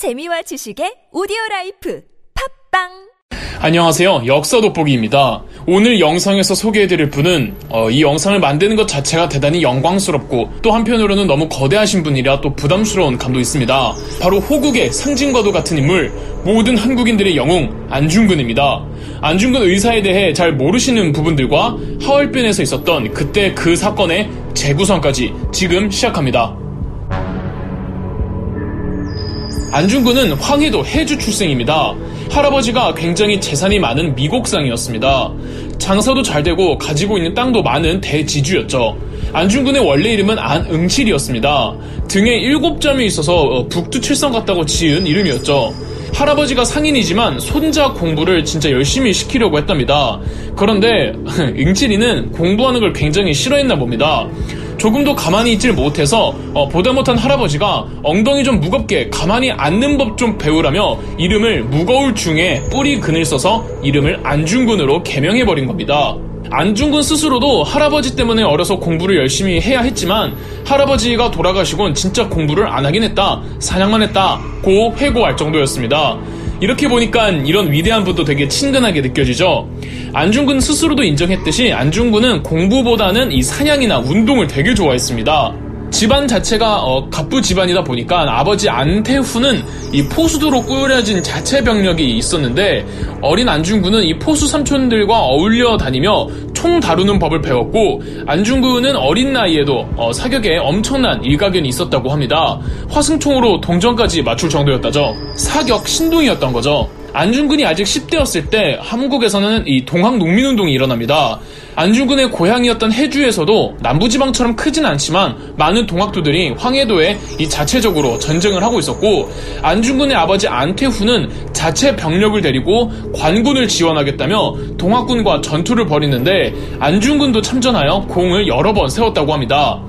재미와 지식의 오디오 라이프 팟빵 안녕하세요. 역사 돋보기입니다. 오늘 영상에서 소개해드릴 분은 어, 이 영상을 만드는 것 자체가 대단히 영광스럽고 또 한편으로는 너무 거대하신 분이라 또 부담스러운 감도 있습니다. 바로 호국의 상징과도 같은 인물, 모든 한국인들의 영웅 안중근입니다. 안중근 의사에 대해 잘 모르시는 부분들과 하얼빈에서 있었던 그때 그 사건의 재구성까지 지금 시작합니다. 안중근은 황해도 해주 출생입니다. 할아버지가 굉장히 재산이 많은 미곡상이었습니다. 장사도 잘 되고 가지고 있는 땅도 많은 대지주였죠. 안중근의 원래 이름은 안응칠이었습니다. 등에 일곱 점이 있어서 어, 북두칠성 같다고 지은 이름이었죠. 할아버지가 상인이지만 손자 공부를 진짜 열심히 시키려고 했답니다. 그런데 응칠이는 공부하는 걸 굉장히 싫어했나 봅니다. 조금도 가만히 있질 못해서 어, 보다 못한 할아버지가 엉덩이 좀 무겁게 가만히 앉는 법 좀 배우라며 이름을 무거울 중에 뿌리 근을 써서 이름을 안중근으로 개명해버린 겁니다. 안중근 스스로도 할아버지 때문에 어려서 공부를 열심히 해야 했지만 할아버지가 돌아가시곤 진짜 공부를 안 하긴 했다. 사냥만 했다. 고 회고할 정도였습니다. 이렇게 보니까 이런 위대한 분도 되게 친근하게 느껴지죠. 안중근 스스로도 인정했듯이 안중근은 공부보다는 이 사냥이나 운동을 되게 좋아했습니다. 집안 자체가 어, 갑부 집안이다 보니까 아버지 안태후는 이 포수도로 꾸려진 자체 병력이 있었는데 어린 안중근은 이 포수 삼촌들과 어울려 다니며 총 다루는 법을 배웠고 안중근은 어린 나이에도 어, 사격에 엄청난 일가견이 있었다고 합니다. 화승총으로 동전까지 맞출 정도였다죠. 사격 신동이었던 거죠. 안중근이 아직 10대였을 때 한국에서는 이 동학 농민운동이 일어납니다. 안중근의 고향이었던 해주에서도 남부지방처럼 크진 않지만 많은 동학도들이 황해도에 이 자체적으로 전쟁을 하고 있었고 안중근의 아버지 안태후는 자체 병력을 데리고 관군을 지원하겠다며 동학군과 전투를 벌이는데 안중근도 참전하여 공을 여러 번 세웠다고 합니다.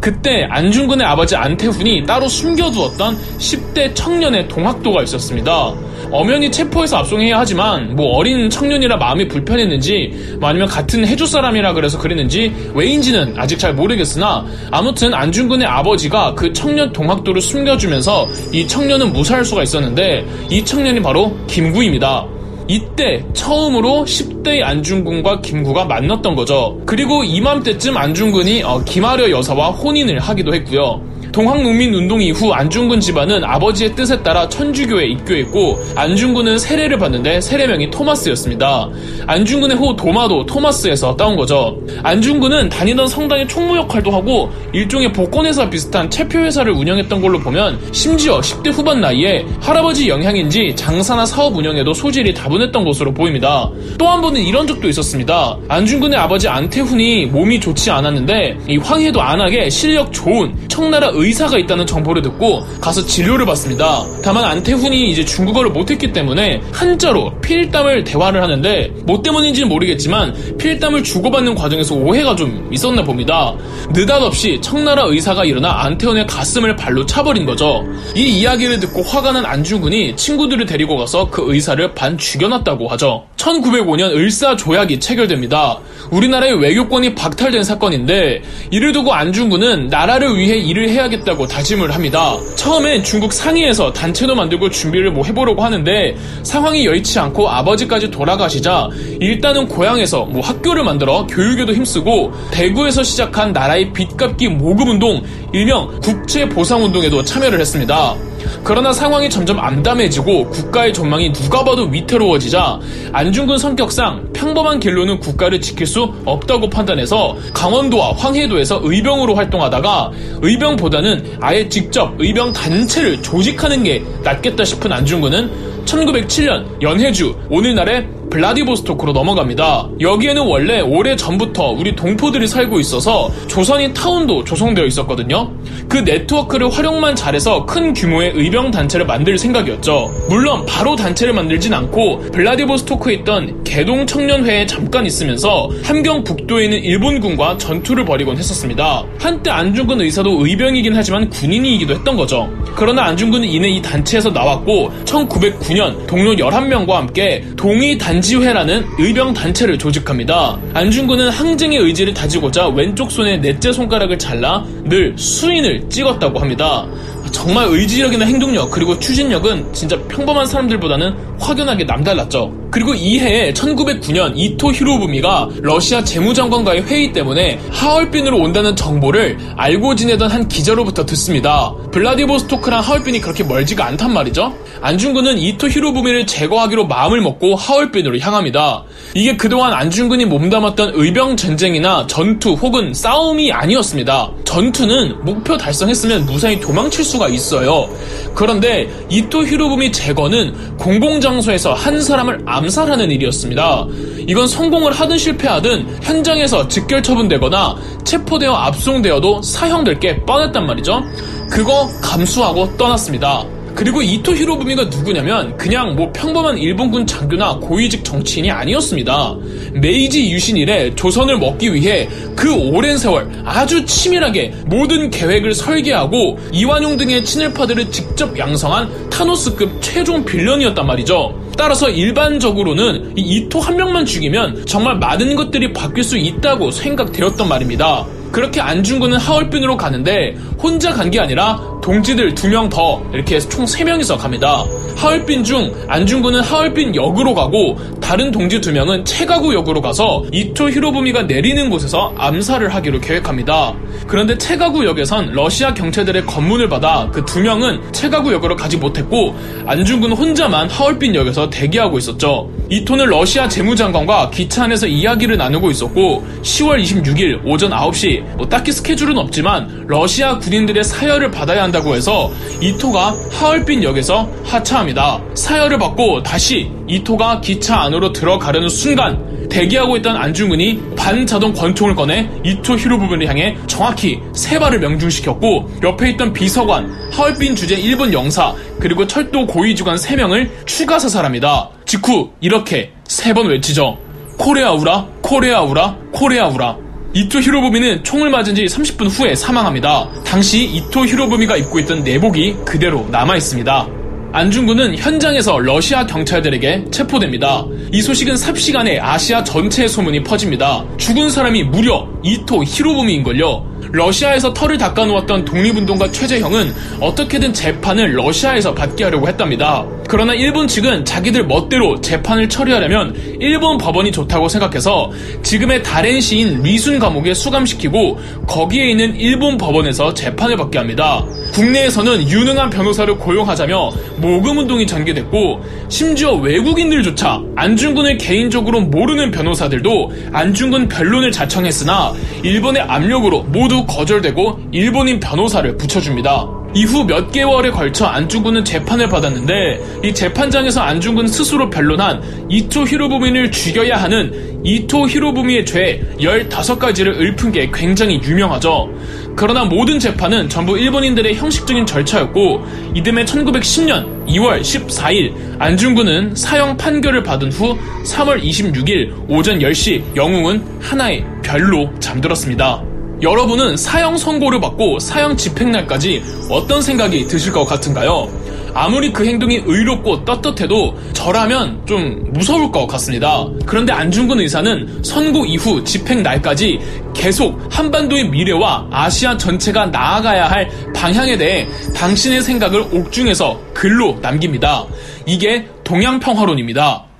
그때 안중근의 아버지 안태훈이 따로 숨겨두었던 10대 청년의 동학도가 있었습니다. 엄연히 체포해서 압송해야 하지만 뭐 어린 청년이라 마음이 불편했는지 뭐 아니면 같은 해주 사람이라 그래서 그랬는지 왜인지는 아직 잘 모르겠으나 아무튼 안중근의 아버지가 그 청년 동학도를 숨겨주면서 이 청년은 무사할 수가 있었는데 이 청년이 바로 김구입니다. 이때 처음으로 10대 안중근과 김구가 만났던 거죠. 그리고 이맘때쯤 안중근이 어, 김아려 여사와 혼인을 하기도 했고요. 동학농민운동 이후 안중근 집안은 아버지의 뜻에 따라 천주교에 입교했고 안중근은 세례를 받는데 세례명이 토마스였습니다. 안중근의 호 도마도 토마스에서 따온 거죠. 안중근은 다니던 성당의 총무 역할도 하고 일종의 복권회사 비슷한 체표회사를 운영했던 걸로 보면 심지어 10대 후반 나이에 할아버지 영향인지 장사나 사업 운영에도 소질이 다분했던 것으로 보입니다. 또 한 번은 이런 적도 있었습니다. 안중근의 아버지 안태훈이 몸이 좋지 않았는데 이 황해도 안하게 실력 좋은 청나라 의사가 있다는 정보를 듣고 가서 진료를 받습니다. 다만 안태훈이 이제 중국어를 못했기 때문에 한자로 필담을 대화를 하는데 뭐 때문인지는 모르겠지만 필담을 주고받는 과정에서 오해가 좀 있었나 봅니다. 느닷없이 청나라 의사가 일어나 안태훈의 가슴을 발로 차버린 거죠. 이 이야기를 듣고 화가 난 안중근이 친구들을 데리고 가서 그 의사를 반 죽여놨다고 하죠. 1905년 을사 조약이 체결됩니다. 우리나라의 외교권이 박탈된 사건인데 이를 두고 안중근은 나라를 위해 일을 해야 겠다고 다짐을 합니다. 처음엔 중국 상해에서 단체도 만들고 준비를 뭐 해보려고 하는데 상황이 여의치 않고 아버지까지 돌아가시자 일단은 고향에서 뭐 학교를 만들어 교육에도 힘쓰고 대구에서 시작한 나라의 빚 갚기 모금운동 일명 국제보상운동에도 참여를 했습니다. 그러나 상황이 점점 암담해지고 국가의 전망이 누가 봐도 위태로워지자 안중근 성격상 평범한 길로는 국가를 지킬 수 없다고 판단해서 강원도와 황해도에서 의병으로 활동하다가 의병보다는 아예 직접 의병 단체를 조직하는 게 낫겠다 싶은 안중근은 1907년 연해주 오늘날의 블라디보스토크로 넘어갑니다. 여기에는 원래 오래 전부터 우리 동포들이 살고 있어서 조선인 타운도 조성되어 있었거든요. 그 네트워크를 활용만 잘해서 큰 규모의 의병 단체를 만들 생각이었죠. 물론 바로 단체를 만들진 않고 블라디보스토크에 있던 개동 청년회에 잠깐 있으면서 함경 북도에 있는 일본군과 전투를 벌이곤 했었습니다. 한때 안중근 의사도 의병이긴 하지만 군인이기도 했던 거죠. 그러나 안중근은 이내 이 단체에서 나왔고 1909년 동료 11명과 함께 동의 단 안지회라는 의병 단체를 조직합니다. 안중근은 항쟁의 의지를 다지고자 왼쪽 손에 넷째 손가락을 잘라 늘 수인을 찍었다고 합니다. 정말 의지력이나 행동력 그리고 추진력은 진짜 평범한 사람들보다는 확연하게 남달랐죠. 그리고 이해에 1909년 이토 히로부미가 러시아 재무장관과의 회의 때문에 하얼빈으로 온다는 정보를 알고 지내던 한 기자로부터 듣습니다. 블라디보스토크랑 하얼빈이 그렇게 멀지가 않단 말이죠. 안중근은 이토 히로부미를 제거하기로 마음을 먹고 하얼빈으로 향합니다. 이게 그동안 안중근이 몸담았던 의병 전쟁이나 전투 혹은 싸움이 아니었습니다. 전투는 목표 달성했으면 무사히 도망칠 수가 있어요. 그런데 이토 히로부미 제거는 공공 장소에서 한 사람을 암살하는 일이었습니다. 이건 성공을 하든 실패하든 현장에서 즉결 처분되거나 체포되어 압송되어도 사형될 게 뻔했단 말이죠. 그거 감수하고 떠났습니다. 그리고 이토 히로부미가 누구냐면 그냥 뭐 평범한 일본군 장교나 고위직 정치인이 아니었습니다. 메이지 유신 이래 조선을 먹기 위해 그 오랜 세월 아주 치밀하게 모든 계획을 설계하고 이완용 등의 친일파들을 직접 양성한 타노스급 최종 빌런이었단 말이죠. 따라서 일반적으로는 이 이토 한 명만 죽이면 정말 많은 것들이 바뀔 수 있다고 생각되었던 말입니다. 그렇게 안중근은 하얼빈으로 가는데 혼자 간 게 아니라 동지들 두 명 더 이렇게 해서 총 세 명이서 갑니다. 하얼빈 중 안중근은 하얼빈 역으로 가고 다른 동지 두 명은 체가구 역으로 가서 이토 히로부미가 내리는 곳에서 암살을 하기로 계획합니다. 그런데 체가구 역에선 러시아 경찰들의 검문을 받아 그 두 명은 체가구 역으로 가지 못했고 안중근 혼자만 하얼빈 역에서 대기하고 있었죠. 이토는 러시아 재무장관과 기차 안에서 이야기를 나누고 있었고 10월 26일 오전 9시 뭐 딱히 스케줄은 없지만 러시아 군인들의 사열을 받아야 한다고 해서 이토가 하얼빈 역에서 하차합니다. 사열을 받고 다시 이토가 기차 안으로 들어가려는 순간 대기하고 있던 안중근이 반자동 권총을 꺼내 이토 히로부미를 향해 정확히 세 발을 명중시켰고 옆에 있던 비서관, 하얼빈 주재 일본 영사, 그리고 철도 고위주관 3명을 추가 사살합니다. 직후 이렇게 세 번 외치죠. 코레아 우라, 코레아 우라, 코레아 우라. 이토 히로부미는 총을 맞은 지 30분 후에 사망합니다. 당시 이토 히로부미가 입고 있던 내복이 그대로 남아 있습니다. 안중근은 현장에서 러시아 경찰들에게 체포됩니다. 이 소식은 삽시간에 아시아 전체에 소문이 퍼집니다. 죽은 사람이 무려 이토 히로부미인걸요. 러시아에서 털을 닦아놓았던 독립운동가 최재형은 어떻게든 재판을 러시아에서 받게 하려고 했답니다. 그러나 일본 측은 자기들 멋대로 재판을 처리하려면 일본 법원이 좋다고 생각해서 지금의 다른 시인 리순 감옥에 수감시키고 거기에 있는 일본 법원에서 재판을 받게 합니다. 국내에서는 유능한 변호사를 고용하자며 모금운동이 전개됐고 심지어 외국인들조차 안중근을 개인적으로 모르는 변호사들도 안중근 변론을 자청했으나 일본의 압력으로 모두 거절되고 일본인 변호사를 붙여줍니다. 이후 몇 개월에 걸쳐 안중근은 재판을 받았는데 이 재판장에서 안중근 스스로 변론한 이토 히로부미를 죽여야 하는 이토 히로부미의 죄 15가지를 읊은 게 굉장히 유명하죠. 그러나 모든 재판은 전부 일본인들의 형식적인 절차였고 이듬해 1910년 2월 14일 안중근은 사형 판결을 받은 후 3월 26일 오전 10시 영웅은 하나의 별로 잠들었습니다. 여러분은 사형 선고를 받고 사형 집행날까지 어떤 생각이 드실 것 같은가요? 아무리 그 행동이 의롭고 떳떳해도 저라면 좀 무서울 것 같습니다. 그런데 안중근 의사는 선고 이후 집행 날까지 계속 한반도의 미래와 아시아 전체가 나아가야 할 방향에 대해 당신의 생각을 옥중에서 글로 남깁니다. 이게 동양평화론입니다.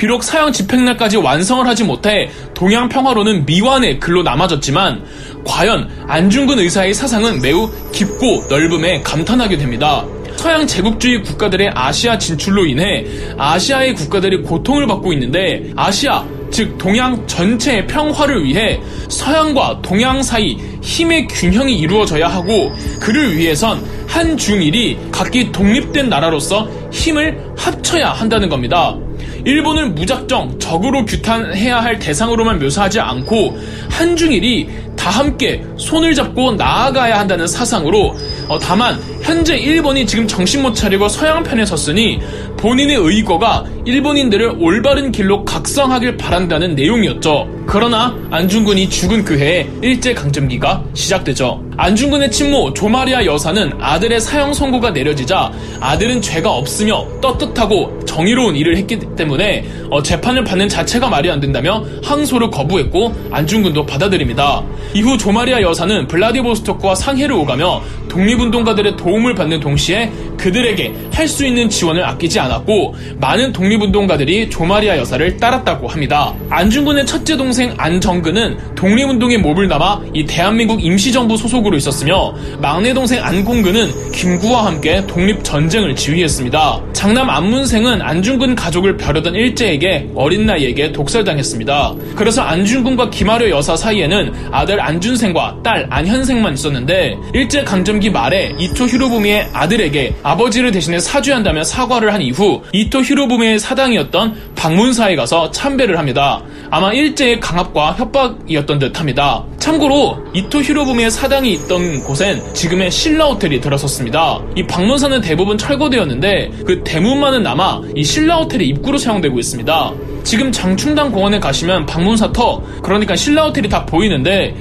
비록 사형 집행날까지 완성을 하지 못해 동양평화론은 미완의 글로 남아졌지만 과연 안중근 의사의 사상은 매우 깊고 넓음에 감탄하게 됩니다. 서양 제국주의 국가들의 아시아 진출로 인해 아시아의 국가들이 고통을 받고 있는데 아시아 즉 동양 전체의 평화를 위해 서양과 동양 사이 힘의 균형이 이루어져야 하고 그를 위해선 한 중일이 각기 독립된 나라로서 힘을 합쳐야 한다는 겁니다. 일본을 무작정 적으로 규탄해야 할 대상으로만 묘사하지 않고 한중일이 다 함께 손을 잡고 나아가야 한다는 사상으로 어, 다만 현재 일본이 지금 정신 못 차리고 서양 편에 섰으니 본인의 의거가 일본인들을 올바른 길로 각성하길 바란다는 내용이었죠. 그러나 안중근이 죽은 그 해에 일제강점기가 시작되죠. 안중근의 친모 조마리아 여사는 아들의 사형 선고가 내려지자 아들은 죄가 없으며 떳떳하고 정의로운 일을 했기 때문에 어, 재판을 받는 자체가 말이 안 된다며 항소를 거부했고 안중근도 받아들입니다. 이후 조마리아 여사는 블라디보스토크와 상해를 오가며 독립운동가들의 도움을 받는 동시에 그들에게 할 수 있는 지원을 아끼지 않았고 많은 독립운동가들이 조마리아 여사를 따랐다고 합니다. 안중근의 첫째 동생 안정근은 독립운동에 몸을 남아 이 대한민국 임시정부 소속으로 있었으며 막내 동생 안공근은 김구와 함께 독립 전쟁을 지휘했습니다. 장남 안문생은 안중근 가족을 벼르던 일제에게 어린 나이에게 독살당했습니다. 그래서 안중근과 김아려 여사 사이에는 아들 안준생과 딸 안현생만 있었는데 일제 강점기 말에 이토 히로부미의 아들에게 아버지를 대신해 사죄한다며 사과를 한 이후 이토 히로부미의 사당이었던 방문사에 가서 참배를 합니다. 아마 일제의 강압과 협박이었던 듯합니다. 참고로 이토 히로부미의 사당이 있던 곳엔 지금의 신라 호텔이 들어섰습니다. 이 방문사는 대부분 철거되었는데 그 대문만은 남아 이 신라 호텔의 입구로 사용되고 있습니다. 지금 장충당 공원에 가시면 방문사터 그러니까 신라 호텔이 다 보이는데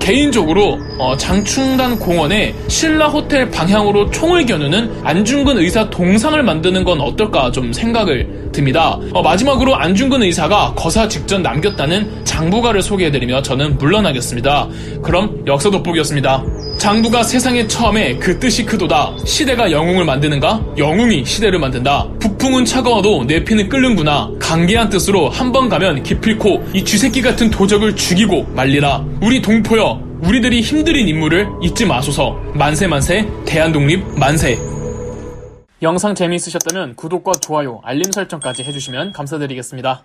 개인적으로 어, 장충단 공원에 신라 호텔 방향으로 총을 겨누는 안중근 의사 동상을 만드는 건 어떨까 좀 생각을 듭니다. 어, 마지막으로 안중근 의사가 거사 직전 남겼다는 장부가를 소개해드리며 저는 물러나겠습니다. 그럼 역사 돋보기였습니다. 장부가 세상에 처음에 그 뜻이 크도다. 시대가 영웅을 만드는가? 영웅이 시대를 만든다. 북풍은 차가워도 내 피는 끓는구나. 강계한 뜻으로 한 번 가면 기필코 이 쥐새끼 같은 도적을 죽이고 말리라. 우리 동포여, 우리들이 힘들인 인물을 잊지 마소서. 만세 만세, 대한독립 만세. 영상 재미있으셨다면 구독과 좋아요, 알림 설정까지 해주시면 감사드리겠습니다.